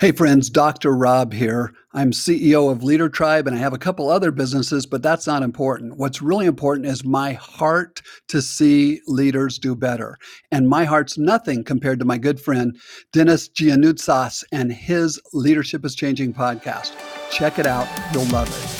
Hey friends, Dr. Rob here. I'm CEO of Leader Tribe and I have a couple other businesses, but that's not important. What's really important is my heart to see leaders do better. And my heart's nothing compared to my good friend Dennis Giannoutsas and his Leadership is Changing podcast. Check it out, you'll love it.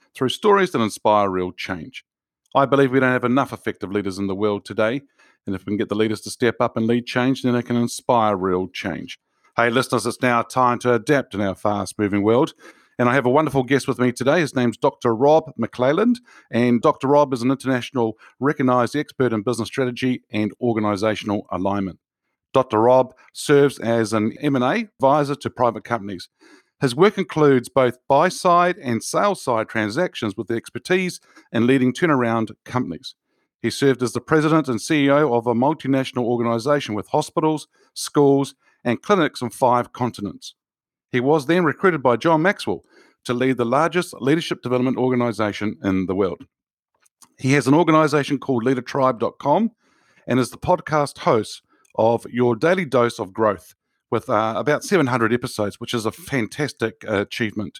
through stories that inspire real change. I believe we don't have enough effective leaders in the world today, and if we can get the leaders to step up and lead change, then it can inspire real change. Hey, listeners, it's now time to adapt in our fast moving world. And I have a wonderful guest with me today. His name's Dr. Rob McClelland. And Dr. Rob is an international recognized expert in business strategy and organizational alignment. Dr. Rob serves as an M&A advisor to private companies. His work includes both buy side and sell side transactions with expertise in leading turnaround companies. He served as the president and CEO of a multinational organization with hospitals, schools, and clinics on five continents. He was then recruited by John Maxwell to lead the largest leadership development organization in the world. He has an organization called leadertribe.com and is the podcast host of Your Daily Dose of Growth, with uh, about 700 episodes, which is a fantastic uh, achievement.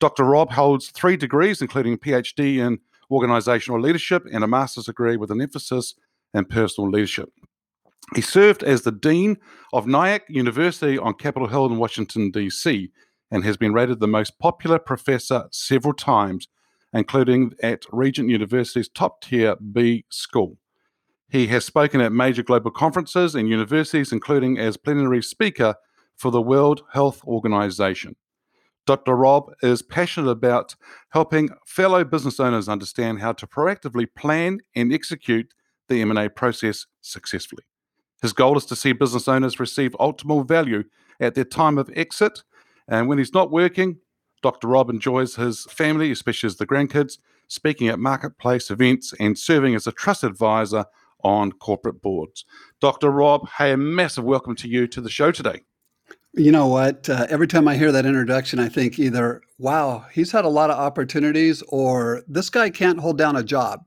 Dr. Rob holds three degrees, including a PhD in organizational leadership and a master's degree with an emphasis in personal leadership. He served as the Dean of Nyack University on Capitol Hill in Washington, D.C., and has been rated the most popular professor several times, including at Regent University's top tier B school. He has spoken at major global conferences and universities, including as plenary speaker for the World Health Organization. Dr. Rob is passionate about helping fellow business owners understand how to proactively plan and execute the M&A process successfully. His goal is to see business owners receive optimal value at their time of exit. And when he's not working, Dr. Rob enjoys his family, especially as the grandkids, speaking at marketplace events and serving as a trusted advisor on corporate boards. Dr. Rob, hey, a massive welcome to you to the show today. You know what? Uh, every time I hear that introduction, I think either, wow, he's had a lot of opportunities, or this guy can't hold down a job.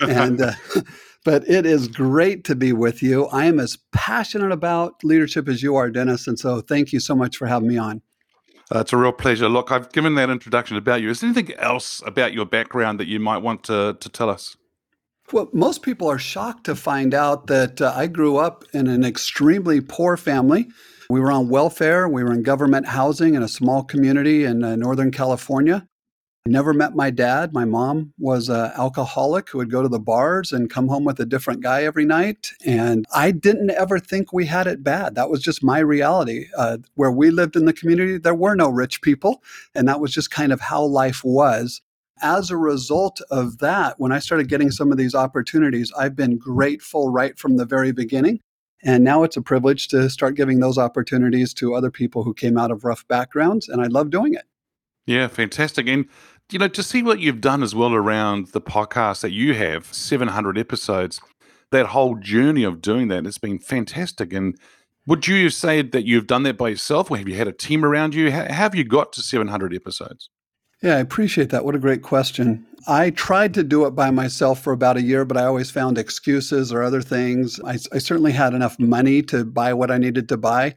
And, uh, but it is great to be with you. I am as passionate about leadership as you are, Dennis. And so thank you so much for having me on. Uh, it's a real pleasure. Look, I've given that introduction about you. Is there anything else about your background that you might want to, to tell us? Well, most people are shocked to find out that uh, I grew up in an extremely poor family. We were on welfare. We were in government housing in a small community in uh, Northern California. I never met my dad. My mom was an alcoholic who would go to the bars and come home with a different guy every night. And I didn't ever think we had it bad. That was just my reality. Uh, where we lived in the community, there were no rich people. And that was just kind of how life was as a result of that, when I started getting some of these opportunities, I've been grateful right from the very beginning. And now it's a privilege to start giving those opportunities to other people who came out of rough backgrounds. And I love doing it. Yeah, fantastic. And, you know, to see what you've done as well around the podcast that you have 700 episodes, that whole journey of doing that, it's been fantastic. And would you say that you've done that by yourself or have you had a team around you? How have you got to 700 episodes? Yeah, I appreciate that. What a great question. I tried to do it by myself for about a year, but I always found excuses or other things. I, I, certainly had enough money to buy what I needed to buy.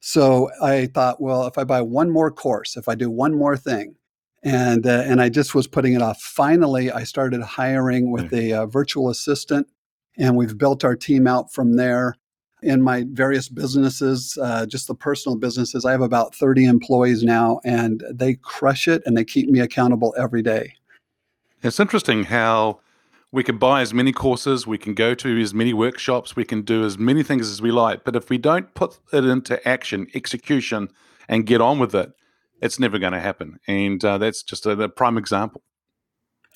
So I thought, well, if I buy one more course, if I do one more thing, and uh, and I just was putting it off. Finally, I started hiring with a uh, virtual assistant, and we've built our team out from there. In my various businesses, uh, just the personal businesses. I have about 30 employees now, and they crush it and they keep me accountable every day. It's interesting how we can buy as many courses, we can go to as many workshops, we can do as many things as we like. But if we don't put it into action, execution, and get on with it, it's never going to happen. And uh, that's just a, a prime example.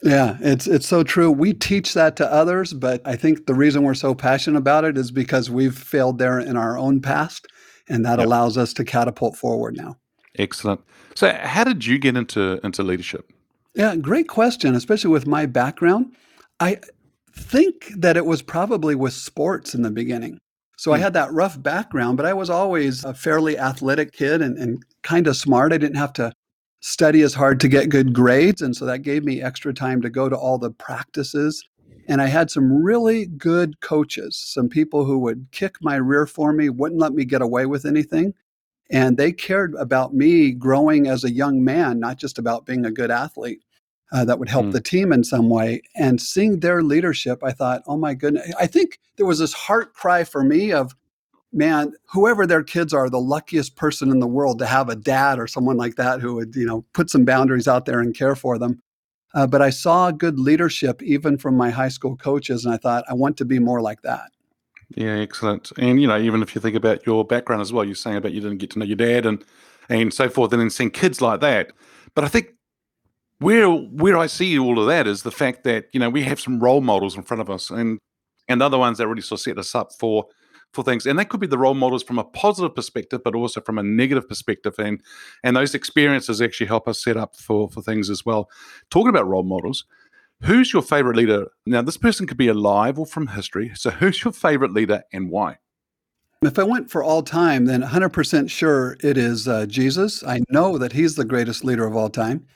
Yeah, it's it's so true. We teach that to others, but I think the reason we're so passionate about it is because we've failed there in our own past, and that yep. allows us to catapult forward now. Excellent. So, how did you get into into leadership? Yeah, great question, especially with my background. I think that it was probably with sports in the beginning. So I hmm. had that rough background, but I was always a fairly athletic kid and, and kind of smart. I didn't have to study is hard to get good grades. And so that gave me extra time to go to all the practices. And I had some really good coaches, some people who would kick my rear for me, wouldn't let me get away with anything. And they cared about me growing as a young man, not just about being a good athlete. Uh, that would help mm. the team in some way. And seeing their leadership, I thought, oh my goodness. I think there was this heart cry for me of, man, whoever their kids are, the luckiest person in the world to have a dad or someone like that who would, you know, put some boundaries out there and care for them. Uh, but I saw good leadership even from my high school coaches, and I thought, I want to be more like that. Yeah, excellent. And you know, even if you think about your background as well, you're saying about you didn't get to know your dad and and so forth, and then seeing kids like that. But I think where where I see all of that is the fact that you know we have some role models in front of us, and and other ones that really sort of set us up for for things and that could be the role models from a positive perspective but also from a negative perspective and and those experiences actually help us set up for for things as well talking about role models who's your favorite leader now this person could be alive or from history so who's your favorite leader and why if I went for all time, then 100% sure it is uh, Jesus. I know that he's the greatest leader of all time.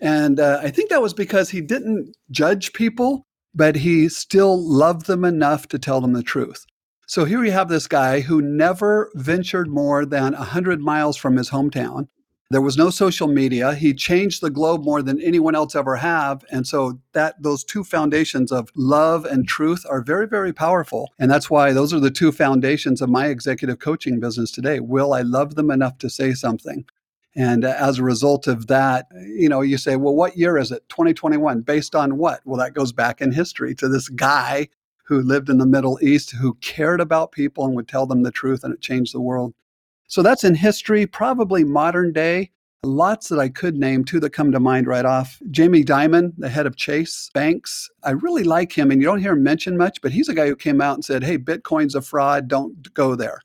And uh, I think that was because he didn't judge people, but he still loved them enough to tell them the truth. So here you have this guy who never ventured more than 100 miles from his hometown. There was no social media. He changed the globe more than anyone else ever have. And so that those two foundations of love and truth are very, very powerful. And that's why those are the two foundations of my executive coaching business today. Will I love them enough to say something? And as a result of that, you know, you say, well, what year is it? 2021. Based on what? Well, that goes back in history to this guy who lived in the Middle East, who cared about people and would tell them the truth, and it changed the world. So that's in history, probably modern day. Lots that I could name, two that come to mind right off. Jamie Dimon, the head of Chase Banks. I really like him, and you don't hear him mentioned much, but he's a guy who came out and said, Hey, Bitcoin's a fraud, don't go there.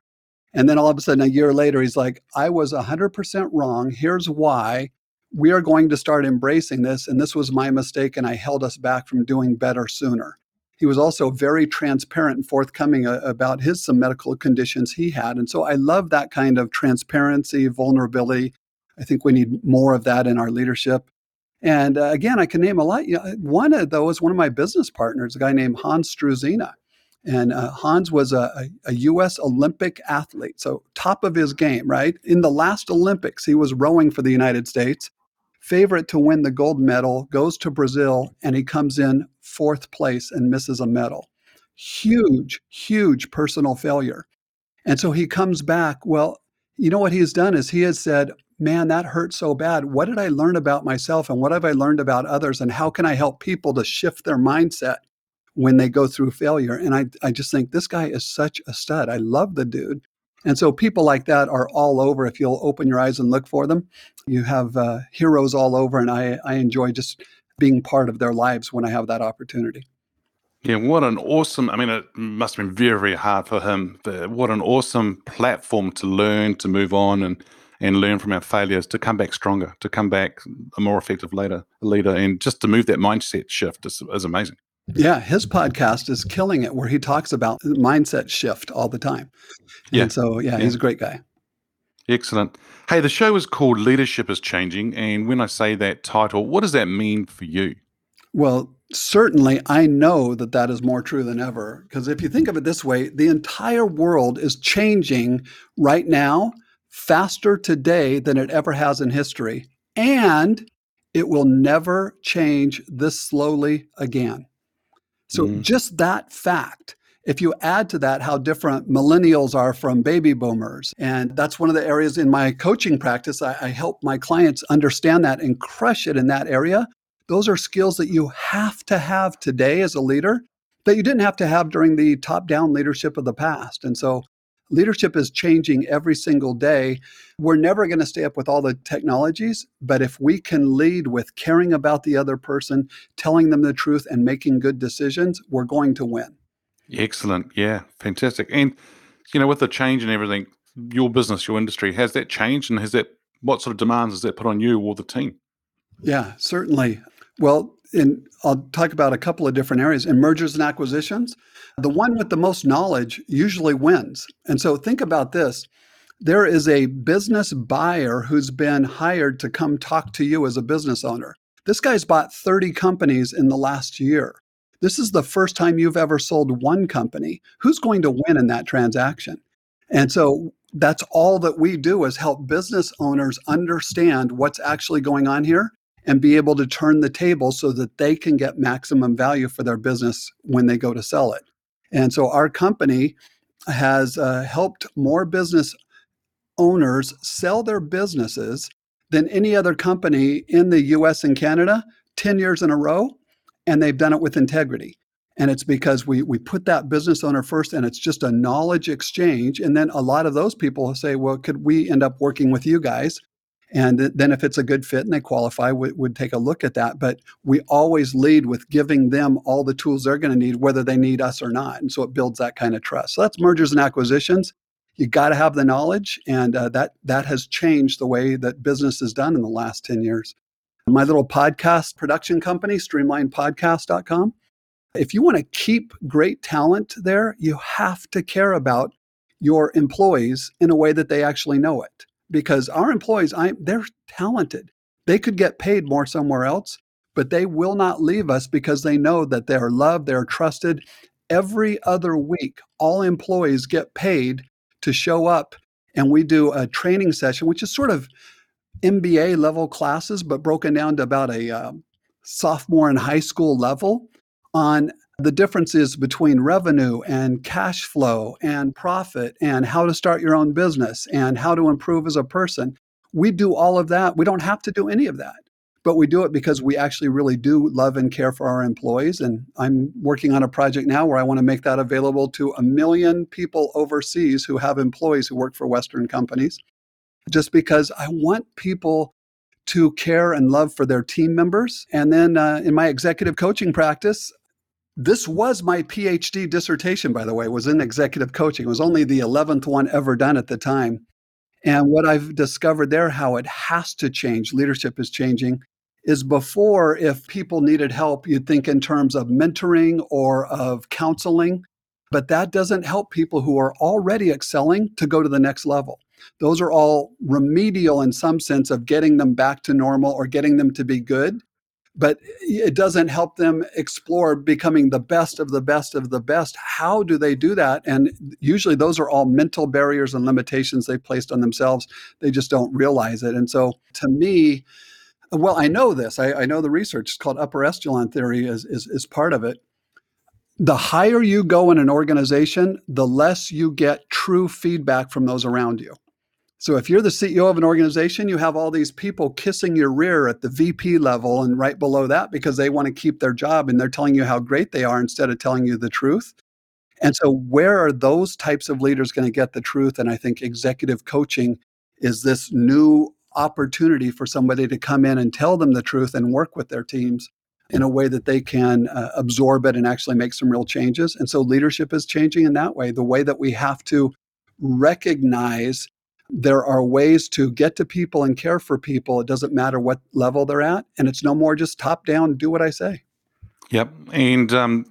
And then all of a sudden, a year later, he's like, I was 100% wrong. Here's why. We are going to start embracing this. And this was my mistake, and I held us back from doing better sooner. He was also very transparent and forthcoming uh, about his some medical conditions he had. And so I love that kind of transparency, vulnerability. I think we need more of that in our leadership. And uh, again, I can name a lot. You know, one of those, one of my business partners, a guy named Hans Struzyna. And uh, Hans was a, a, U.S. Olympic athlete, so top of his game, right? In the last Olympics, he was rowing for the United States favorite to win the gold medal, goes to Brazil, and he comes in fourth place and misses a medal. Huge, huge personal failure. And so he comes back. Well, you know what he has done is he has said, Man, that hurt so bad. What did I learn about myself and what have I learned about others? And how can I help people to shift their mindset when they go through failure? And I, I just think this guy is such a stud. I love the dude. And so people like that are all over. If you'll open your eyes and look for them, you have uh, heroes all over. And I, I enjoy just being part of their lives when I have that opportunity. Yeah, what an awesome! I mean, it must have been very, very hard for him. But what an awesome platform to learn, to move on, and and learn from our failures, to come back stronger, to come back a more effective leader, leader, and just to move that mindset shift is, is amazing. Yeah, his podcast is killing it, where he talks about mindset shift all the time. And yeah. so, yeah, yeah, he's a great guy. Excellent. Hey, the show is called Leadership is Changing. And when I say that title, what does that mean for you? Well, certainly I know that that is more true than ever. Because if you think of it this way, the entire world is changing right now faster today than it ever has in history. And it will never change this slowly again. So, mm-hmm. just that fact If you add to that how different millennials are from baby boomers, and that's one of the areas in my coaching practice, I, I help my clients understand that and crush it in that area. Those are skills that you have to have today as a leader that you didn't have to have during the top down leadership of the past. And so leadership is changing every single day. We're never going to stay up with all the technologies, but if we can lead with caring about the other person, telling them the truth, and making good decisions, we're going to win. Excellent. Yeah, fantastic. And you know, with the change and everything, your business, your industry, has that changed, and has that what sort of demands has that put on you or the team? Yeah, certainly. Well, in I'll talk about a couple of different areas. In mergers and acquisitions, the one with the most knowledge usually wins. And so think about this. There is a business buyer who's been hired to come talk to you as a business owner. This guy's bought 30 companies in the last year. This is the first time you've ever sold one company. Who's going to win in that transaction? And so that's all that we do is help business owners understand what's actually going on here and be able to turn the table so that they can get maximum value for their business when they go to sell it. And so our company has uh, helped more business owners sell their businesses than any other company in the US and Canada 10 years in a row and they've done it with integrity. And it's because we, we put that business owner first and it's just a knowledge exchange. And then a lot of those people say, well, could we end up working with you guys? And then if it's a good fit and they qualify, we would take a look at that. But we always lead with giving them all the tools they're going to need, whether they need us or not. And so it builds that kind of trust. So that's mergers and acquisitions. You got to have the knowledge, and uh, that that has changed the way that business is done in the last 10 years my little podcast production company, streamlinepodcast.com. If you want to keep great talent there, you have to care about your employees in a way that they actually know it. Because our employees, I, they're talented. They could get paid more somewhere else, but they will not leave us because they know that they're loved, they're trusted. Every other week, all employees get paid to show up, and we do a training session, which is sort of MBA level classes, but broken down to about a uh, sophomore and high school level on the differences between revenue and cash flow and profit and how to start your own business and how to improve as a person. We do all of that. We don't have to do any of that, but we do it because we actually really do love and care for our employees. And I'm working on a project now where I want to make that available to a million people overseas who have employees who work for Western companies just because I want people to care and love for their team members. And then uh, in my executive coaching practice, this was my PhD dissertation, by the way, was in executive coaching. It was only the 11th one ever done at the time. And what I've discovered there, how it has to change, leadership is changing, is before, if people needed help, you'd think in terms of mentoring or of counseling. But that doesn't help people who are already excelling to go to the next level. Those are all remedial in some sense of getting them back to normal or getting them to be good. But it doesn't help them explore becoming the best of the best of the best. How do they do that? And usually those are all mental barriers and limitations they've placed on themselves. They just don't realize it. And so to me, well, I know this. I, I know the research. It's called upper echelon theory is, is, is part of it the higher you go in an organization, the less you get true feedback from those around you. So if you're the CEO of an organization, you have all these people kissing your rear at the VP level and right below that because they want to keep their job and they're telling you how great they are instead of telling you the truth. And so where are those types of leaders going to get the truth? And I think executive coaching is this new opportunity for somebody to come in and tell them the truth and work with their teams in a way that they can uh, absorb it and actually make some real changes. And so leadership is changing in that way. The way that we have to recognize there are ways to get to people and care for people. It doesn't matter what level they're at. And it's no more just top down, do what I say. Yep. And um,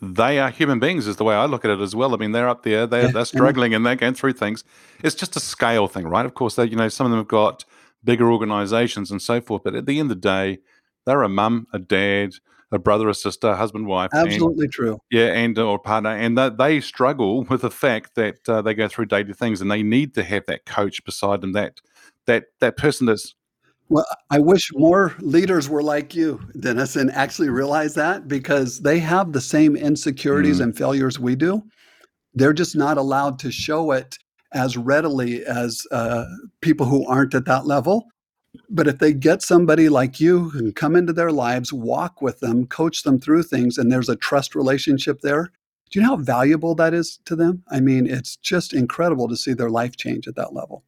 they are human beings, is the way I look at it as well. I mean, they're up there, they're, they're struggling and they're going through things. It's just a scale thing, right? Of course, they, you know, some of them have got bigger organizations and so forth. But at the end of the day, they're a mum, a dad, a brother, a sister, husband, wife. Absolutely and, true. Yeah, and or partner, and that they struggle with the fact that uh, they go through daily things, and they need to have that coach beside them, that that that person that's Well, I wish more leaders were like you, Dennis, and actually realize that because they have the same insecurities Mm. and failures we do. They're just not allowed to show it as readily as uh, people who aren't at that level. But if they get somebody like you who can come into their lives, walk with them, coach them through things, and there's a trust relationship there, do you know how valuable that is to them? I mean, it's just incredible to see their life change at that level.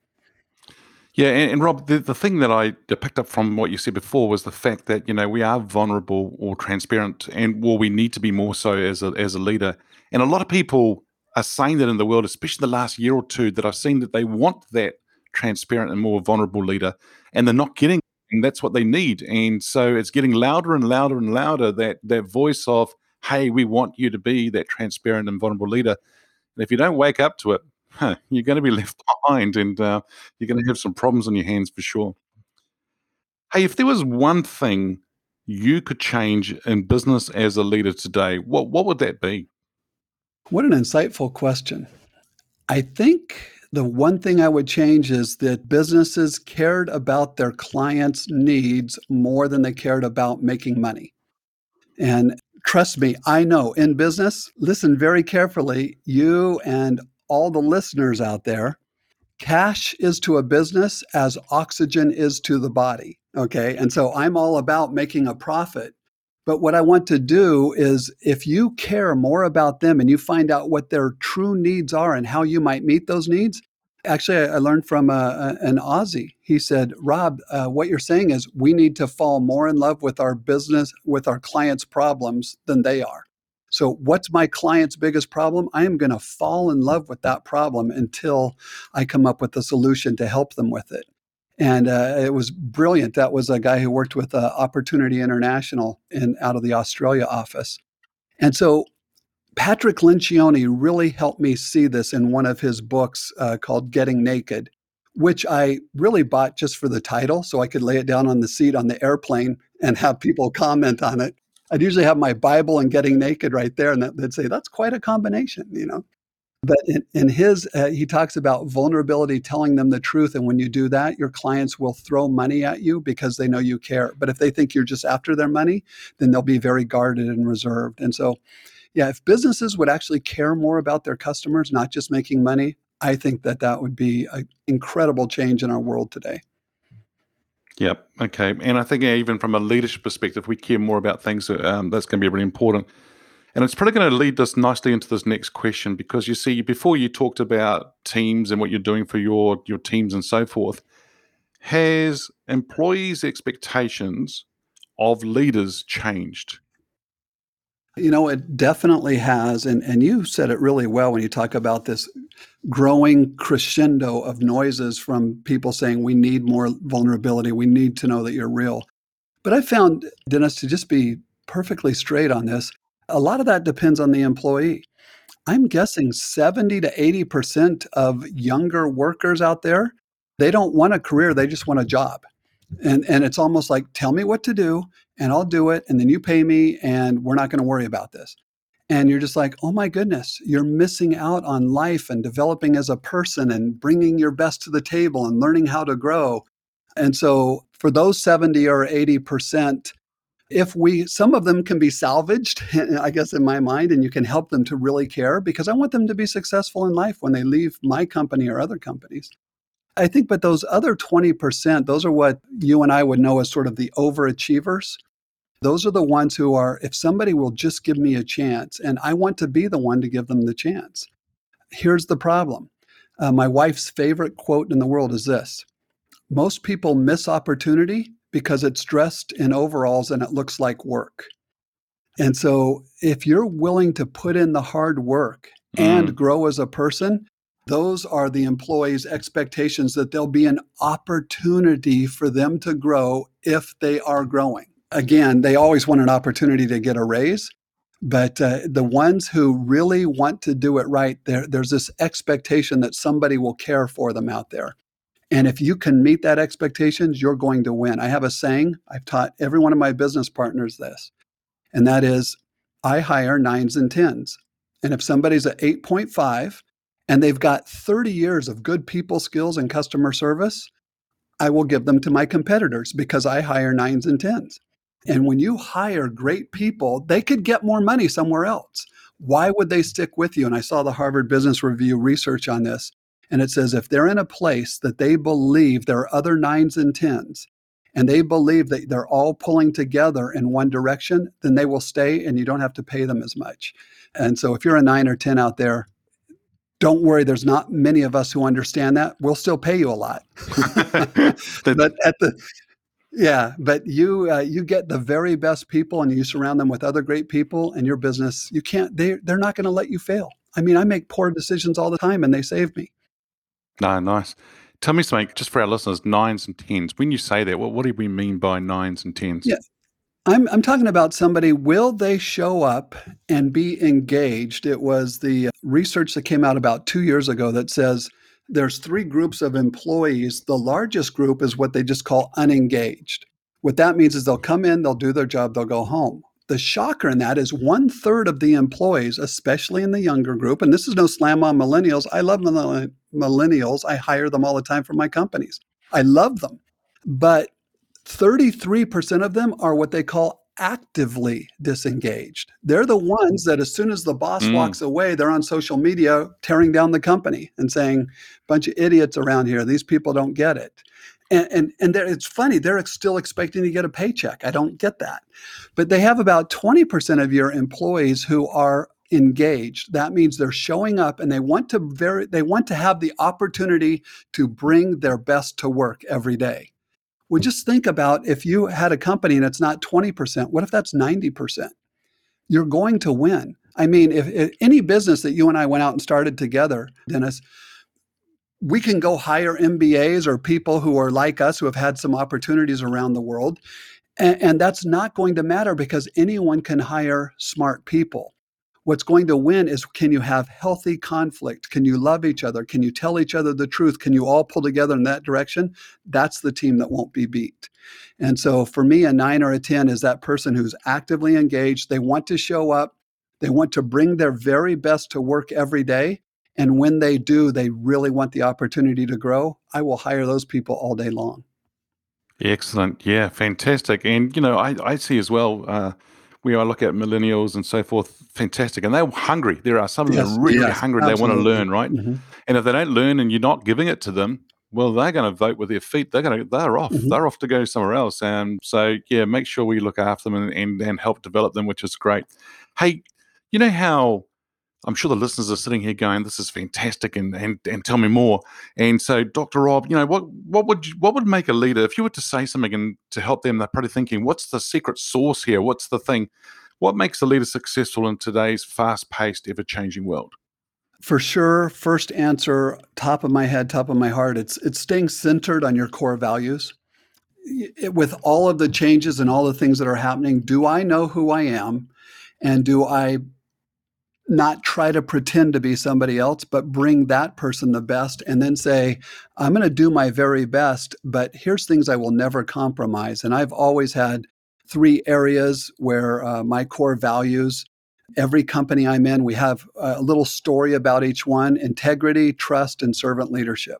Yeah, and, and Rob, the, the thing that I picked up from what you said before was the fact that you know we are vulnerable or transparent, and well, we need to be more so as a as a leader. And a lot of people are saying that in the world, especially the last year or two, that I've seen that they want that transparent and more vulnerable leader, and they're not getting. And that's what they need. And so it's getting louder and louder and louder that that voice of, "Hey, we want you to be that transparent and vulnerable leader." And if you don't wake up to it, huh, you're going to be left behind, and uh, you're going to have some problems on your hands for sure. Hey, if there was one thing you could change in business as a leader today, what what would that be? What an insightful question. I think the one thing I would change is that businesses cared about their clients' needs more than they cared about making money. And trust me, I know in business, listen very carefully, you and all the listeners out there, cash is to a business as oxygen is to the body. Okay. And so I'm all about making a profit. But what I want to do is if you care more about them and you find out what their true needs are and how you might meet those needs. Actually, I learned from uh, an Aussie. He said, Rob, uh, what you're saying is we need to fall more in love with our business, with our clients' problems than they are. So, what's my client's biggest problem? I am going to fall in love with that problem until I come up with a solution to help them with it. And uh, it was brilliant. That was a guy who worked with uh, Opportunity International in out of the Australia office. And so Patrick Lencioni really helped me see this in one of his books uh, called Getting Naked, which I really bought just for the title so I could lay it down on the seat on the airplane and have people comment on it. I'd usually have my Bible and Getting Naked right there, and they'd say, That's quite a combination, you know. But in, in his, uh, he talks about vulnerability, telling them the truth. And when you do that, your clients will throw money at you because they know you care. But if they think you're just after their money, then they'll be very guarded and reserved. And so, yeah, if businesses would actually care more about their customers, not just making money, I think that that would be an incredible change in our world today. Yep. Okay. And I think even from a leadership perspective, we care more about things. Um, that's going to be really important. And it's probably going to lead us nicely into this next question because you see, before you talked about teams and what you're doing for your your teams and so forth, has employees' expectations of leaders changed? You know, it definitely has. And, and you said it really well when you talk about this growing crescendo of noises from people saying, we need more vulnerability. We need to know that you're real. But I found, Dennis, to just be perfectly straight on this, a lot of that depends on the employee. I'm guessing 70 to 80% of younger workers out there, they don't want a career, they just want a job. And, and it's almost like, tell me what to do and I'll do it. And then you pay me and we're not going to worry about this. And you're just like, oh my goodness, you're missing out on life and developing as a person and bringing your best to the table and learning how to grow. And so for those 70 or 80%, if we, some of them can be salvaged, I guess, in my mind, and you can help them to really care because I want them to be successful in life when they leave my company or other companies. I think, but those other 20%, those are what you and I would know as sort of the overachievers. Those are the ones who are, if somebody will just give me a chance, and I want to be the one to give them the chance. Here's the problem. Uh, my wife's favorite quote in the world is this Most people miss opportunity because it's dressed in overalls and it looks like work. And so, if you're willing to put in the hard work and Mm. grow as a person, those are the employees' expectations that there'll be an opportunity for them to grow if they are growing. Again, they always want an opportunity to get a raise, but uh, the ones who really want to do it right, there, there's this expectation that somebody will care for them out there. And if you can meet that expectations, you're going to win. I have a saying, I've taught every one of my business partners this, and that is I hire nines and tens. And if somebody's at 8.5 and they've got 30 years of good people skills and customer service, I will give them to my competitors because I hire nines and tens. And when you hire great people, they could get more money somewhere else. Why would they stick with you? And I saw the Harvard Business Review research on this. And it says if they're in a place that they believe there are other nines and tens, and they believe that they're all pulling together in one direction, then they will stay and you don't have to pay them as much. And so if you're a nine or 10 out there, don't worry, there's not many of us who understand that. We'll still pay you a lot. but at the yeah, but you uh, you get the very best people and you surround them with other great people and your business, you can't they they're not going to let you fail. I mean, I make poor decisions all the time and they save me. No, nice. Tell me something, just for our listeners, nines and tens. When you say that, what, what do we mean by nines and tens? Yeah. I'm, I'm talking about somebody, will they show up and be engaged? It was the research that came out about two years ago that says there's three groups of employees. The largest group is what they just call unengaged. What that means is they'll come in, they'll do their job, they'll go home. The shocker in that is one third of the employees, especially in the younger group, and this is no slam on millennials. I love millennials. I hire them all the time for my companies. I love them. But 33% of them are what they call actively disengaged. They're the ones that, as soon as the boss mm. walks away, they're on social media tearing down the company and saying, bunch of idiots around here. These people don't get it and and, and it's funny they're still expecting to get a paycheck. I don't get that. But they have about 20% of your employees who are engaged. That means they're showing up and they want to very they want to have the opportunity to bring their best to work every day. Well just think about if you had a company and it's not 20% what if that's 90% you're going to win. I mean if, if any business that you and i went out and started together dennis we can go hire MBAs or people who are like us who have had some opportunities around the world. And, and, that's not going to matter because anyone can hire smart people. What's going to win is can you have healthy conflict? Can you love each other? Can you tell each other the truth? Can you all pull together in that direction? That's the team that won't be beat. And so for me, a nine or a 10 is that person who's actively engaged. They want to show up, they want to bring their very best to work every day. And when they do, they really want the opportunity to grow. I will hire those people all day long. Excellent. Yeah, fantastic. And, you know, I, I see as well, uh, where I look at millennials and so forth, fantastic. And they're hungry. There are some of them yes, really yes, hungry. Absolutely. They want to learn, right? Mm-hmm. And if they don't learn and you're not giving it to them, well, they're going to vote with their feet. They're going to, they're off. Mm-hmm. They're off to go somewhere else. And so, yeah, make sure we look after them and, and, and help develop them, which is great. Hey, you know how I'm sure the listeners are sitting here going, "This is fantastic," and and and tell me more. And so, Dr. Rob, you know, what what would you, what would make a leader if you were to say something and to help them? They're probably thinking, "What's the secret sauce here? What's the thing? What makes a leader successful in today's fast-paced, ever-changing world?" For sure, first answer, top of my head, top of my heart, it's it's staying centered on your core values. With all of the changes and all the things that are happening, do I know who I am? And do I not try to pretend to be somebody else, but bring that person the best and then say, I'm going to do my very best, but here's things I will never compromise. And I've always had three areas where uh, my core values, every company I'm in, we have a little story about each one integrity, trust, and servant leadership.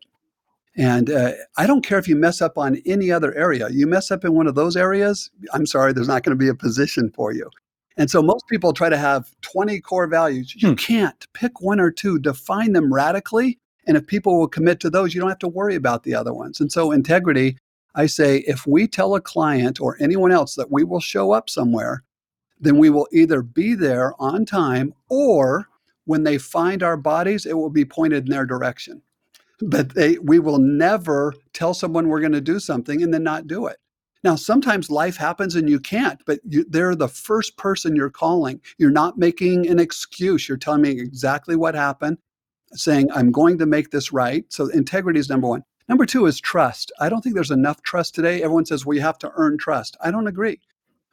And uh, I don't care if you mess up on any other area. You mess up in one of those areas, I'm sorry, there's not going to be a position for you. And so most people try to have 20 core values. You hmm. can't pick one or two, define them radically. And if people will commit to those, you don't have to worry about the other ones. And so integrity, I say, if we tell a client or anyone else that we will show up somewhere, then we will either be there on time or when they find our bodies, it will be pointed in their direction. But they, we will never tell someone we're going to do something and then not do it. Now, sometimes life happens and you can't, but you, they're the first person you're calling. You're not making an excuse. You're telling me exactly what happened, saying, I'm going to make this right. So, integrity is number one. Number two is trust. I don't think there's enough trust today. Everyone says, well, you have to earn trust. I don't agree.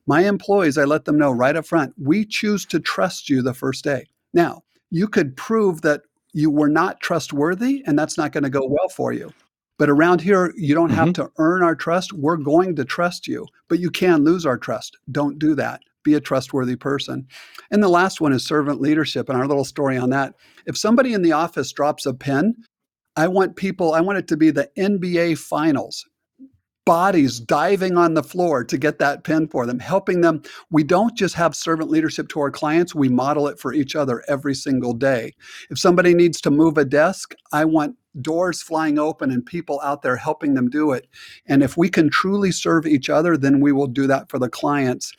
My employees, I let them know right up front, we choose to trust you the first day. Now, you could prove that you were not trustworthy, and that's not going to go well for you. But around here, you don't have mm-hmm. to earn our trust. We're going to trust you, but you can lose our trust. Don't do that. Be a trustworthy person. And the last one is servant leadership. And our little story on that if somebody in the office drops a pen, I want people, I want it to be the NBA finals. Bodies diving on the floor to get that pen for them, helping them. We don't just have servant leadership to our clients, we model it for each other every single day. If somebody needs to move a desk, I want doors flying open and people out there helping them do it. And if we can truly serve each other, then we will do that for the clients.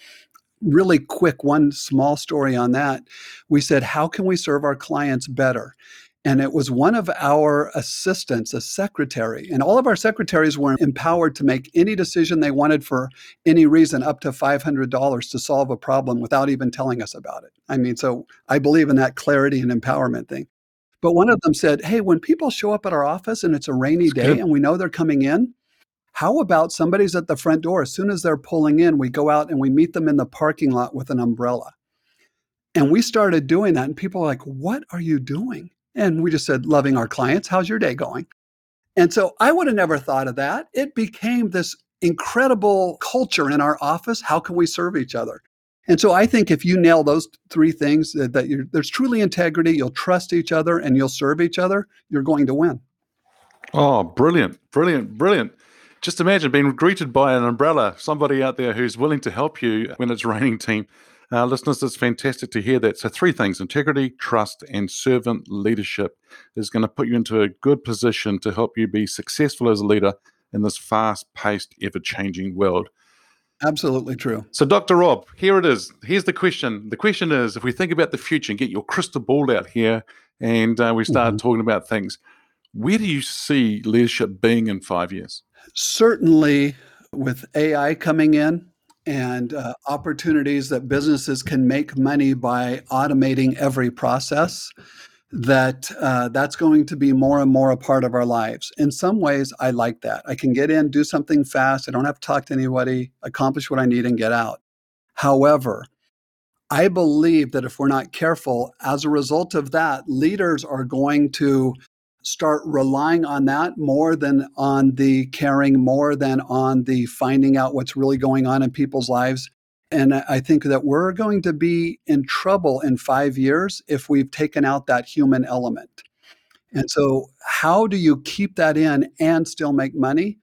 Really quick, one small story on that. We said, How can we serve our clients better? And it was one of our assistants, a secretary. And all of our secretaries were empowered to make any decision they wanted for any reason up to $500 to solve a problem without even telling us about it. I mean, so I believe in that clarity and empowerment thing. But one of them said, Hey, when people show up at our office and it's a rainy That's day good. and we know they're coming in, how about somebody's at the front door? As soon as they're pulling in, we go out and we meet them in the parking lot with an umbrella. And we started doing that. And people are like, What are you doing? And we just said, loving our clients. How's your day going? And so I would have never thought of that. It became this incredible culture in our office. How can we serve each other? And so I think if you nail those three things, that, that there's truly integrity, you'll trust each other, and you'll serve each other, you're going to win. Oh, brilliant, brilliant, brilliant. Just imagine being greeted by an umbrella, somebody out there who's willing to help you when it's raining, team. Uh, listeners, it's fantastic to hear that. So, three things integrity, trust, and servant leadership is going to put you into a good position to help you be successful as a leader in this fast paced, ever changing world. Absolutely true. So, Dr. Rob, here it is. Here's the question. The question is if we think about the future and get your crystal ball out here and uh, we start mm-hmm. talking about things, where do you see leadership being in five years? Certainly, with AI coming in, and uh, opportunities that businesses can make money by automating every process that uh, that's going to be more and more a part of our lives. In some ways i like that. I can get in do something fast. I don't have to talk to anybody accomplish what i need and get out. However i believe that if we're not careful as a result of that leaders are going to start relying on that more than on the caring, more than on the finding out what's really going on in people's lives. And I think that we're going to be in trouble in five years if we've taken out that human element. And so, how do you keep that in and still make money?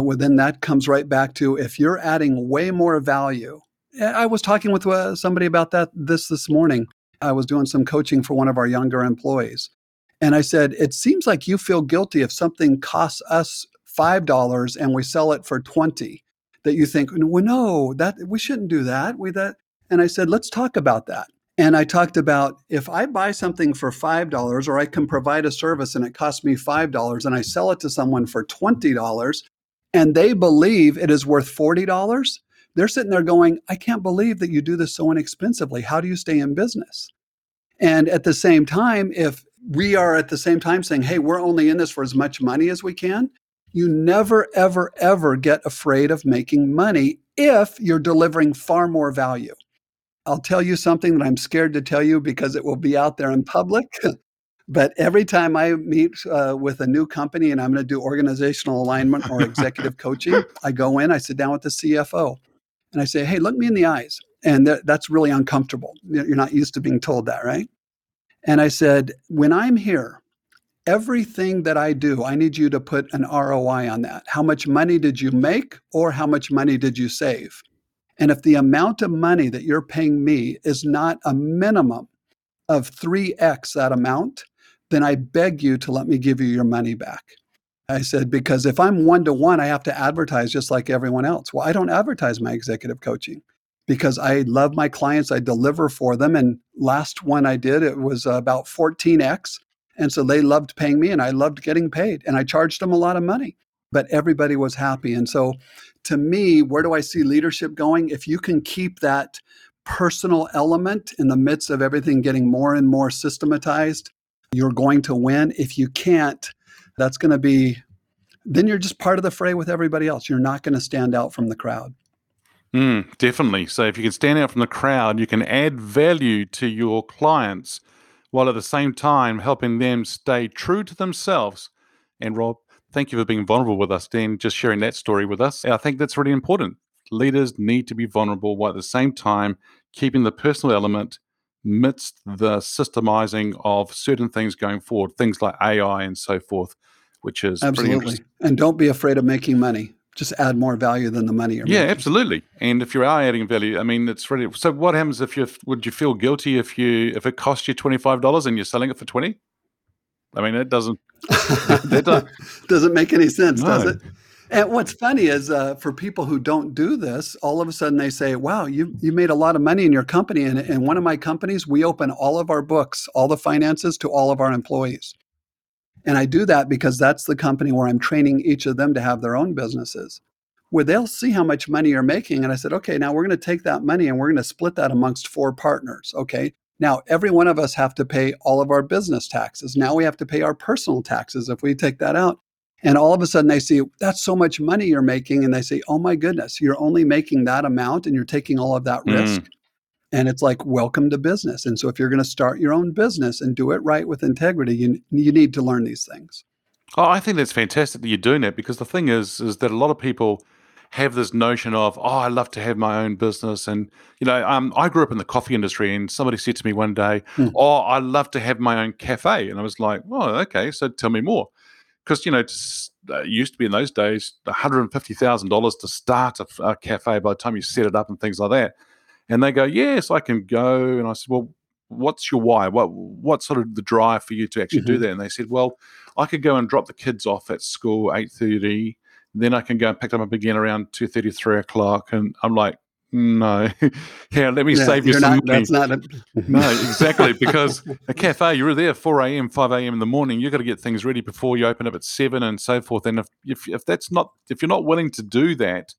Well, then that comes right back to if you're adding way more value. I was talking with uh, somebody about that this this morning. I was doing some coaching for one of our younger employees. And I said, It seems like you feel guilty if something costs us $5 and we sell it for 20 that you think, well, no, that we shouldn't do that. We that and I said, let's talk about that. And I talked about if I buy something for $5 or I can provide a service and it costs me $5 and I sell it to someone for $20 and they believe it is worth $40, they're sitting there going, I can't believe that you do this so inexpensively. How do you stay in business? And at the same time, if we are at the same time saying, hey, we're only in this for as much money as we can. You never, ever, ever get afraid of making money if you're delivering far more value. I'll tell you something that I'm scared to tell you because it will be out there in public. but every time I meet uh, with a new company and I'm going to do organizational alignment or executive coaching, I go in, I sit down with the CFO, and I say, hey, look me in the eyes. And th- that's really uncomfortable. You're not used to being told that, right? And I said, when I'm here, everything that I do, I need you to put an ROI on that. How much money did you make or how much money did you save? And if the amount of money that you're paying me is not a minimum of 3x that amount, then I beg you to let me give you your money back. I said, because if I'm one to one, I have to advertise just like everyone else. Well, I don't advertise my executive coaching because I love my clients. I deliver for them. And last one I did, it was about 14x. And so they loved paying me and I loved getting paid. And I charged them a lot of money, but everybody was happy. And so to me, where do I see leadership going? If you can keep that personal element in the midst of everything getting more and more systematized, you're going to win. If you can't, that's going to be, then you're just part of the fray with everybody else. You're not going to stand out from the crowd. Mm, definitely. So if you can stand out from the crowd, you can add value to your clients while at the same time helping them stay true to themselves. And Rob, thank you for being vulnerable with us, Dan, just sharing that story with us. I think that's really important. Leaders need to be vulnerable while at the same time keeping the personal element amidst the systemizing of certain things going forward, things like AI and so forth, which is absolutely. And don't be afraid of making money just add more value than the money you're yeah, making. absolutely. And if you are adding value, I mean, it's really. So, what happens if you would you feel guilty if you if it cost you twenty five dollars and you're selling it for twenty? I mean, it doesn't. that doesn't, doesn't make any sense, No. does it? And what's funny is uh, for people who don't do this, all of a sudden they say, "Wow, you you made a lot of money in your company." And in one of my companies, we open all of our books, all the finances to all of our employees. And I do that because that's the company where I'm training each of them to have their own businesses, where they'll see how much money you're making. And I said, "Okay, now we're going to take that money and we're going to split that amongst four partners." Okay. Now, every one of us have to pay all of our business taxes. Now we have to pay our personal taxes if we take that out. And all of a sudden they see that's so much money you're making. And they say, oh my goodness, you're only making that amount and you're taking all of that Mm. And it's like, welcome to business. And so if you're going to start your own business and do it right with integrity, you, you need to learn these things. Oh, I think that's fantastic that you're doing that because the thing is, is that a lot of people have this notion of, oh, I love to have my own business, and you know, um, I grew up in the coffee industry, and somebody said to me one day, Hmm. oh, I love to have my own cafe, and I was like, oh, okay, so tell me more, because you know, uh, it used to be in those days, one hundred and fifty thousand dollars to start a, a cafe by the time you set it up and things like that, and they go, yes, I can go, and I said, well. What's your why? What what sort of the drive for you to actually do Mhm. that? And they said, "Well, I could go and drop the kids off at school eight thirty, then I can go and pick them up again around two thirty, three o'clock." And I'm like, "No, here, let me Yeah, save you some not, money." that's not a, no, exactly, because a cafe, you're there four a.m., five a.m. in the morning. You've got to get things ready before you open up at seven and so forth. And if if if that's not if you're not willing to do that,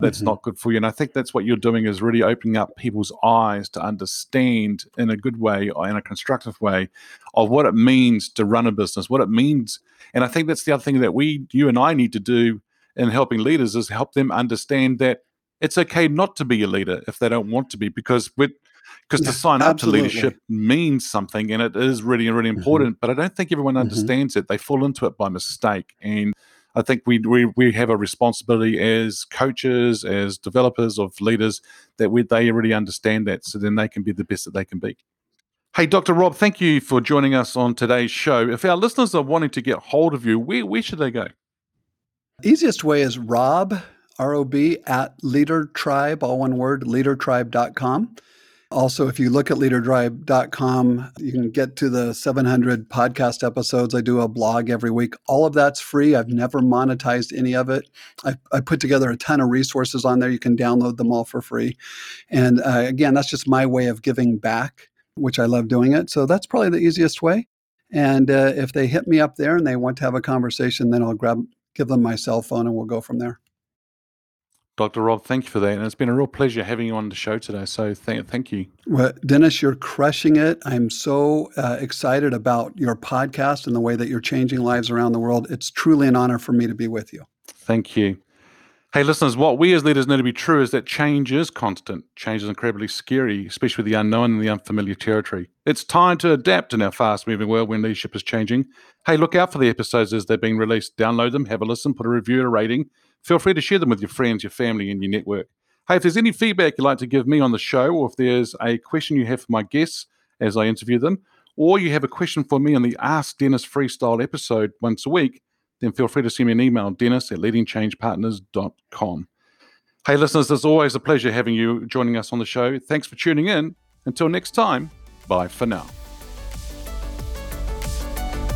that's Mhm. not good for you. And I think that's what you're doing is really opening up people's eyes to understand in a good way or in a constructive way of what it means to run a business, what it means. And I think that's the other thing that we, you and I need to do in helping leaders is help them understand that it's okay not to be a leader if they don't want to be because we're, because to sign up to leadership means something and it is really really important but i don't think everyone Mhm. understands it they fall into it by mistake and I think we, we we have a responsibility as coaches, as developers of leaders, that we they really understand that, so then they can be the best that they can be. Hey, Dr. Rob, thank you for joining us on today's show. If our listeners are wanting to get hold of you, where where should they go? Easiest way is Rob, R O B, at Leader Tribe, all one word, leadertribe.com. Also, if you look at leadertribe.com, you can get to the 700 podcast episodes. I do a blog every week. All of that's free. I've never monetized any of it. I, I put together a ton of resources on there. You can download them all for free. And uh, again, that's just my way of giving back, which I love doing it. So that's probably the easiest way. And uh, if they hit me up there and they want to have a conversation, then I'll grab give them my cell phone and we'll go from there. Dr. Rob, thank you for that. And it's been a real pleasure having you on the show today. So thank, thank you. Well, Dennis, you're crushing it. I'm so uh, excited about your podcast and the way that you're changing lives around the world. It's truly an honor for me to be with you. Thank you. Hey, listeners, what we as leaders know to be true is that change is constant. Change is incredibly scary, especially with the unknown and the unfamiliar territory. It's time to adapt in our fast moving world when leadership is changing. Hey, look out for the episodes as they're being released. Download them, have a listen, put a review and a rating. Feel free to share them with your friends, your family, and your network. Hey, if there's any feedback you'd like to give me on the show, or if there's a question you have for my guests as I interview them, or you have a question for me on the Ask Dennis Freestyle episode once a week, then feel free to send me an email, dennis at leadingchangepartners.com. Hey, listeners, it's always a pleasure having you joining us on the show. Thanks for tuning in. Until next time, bye for now.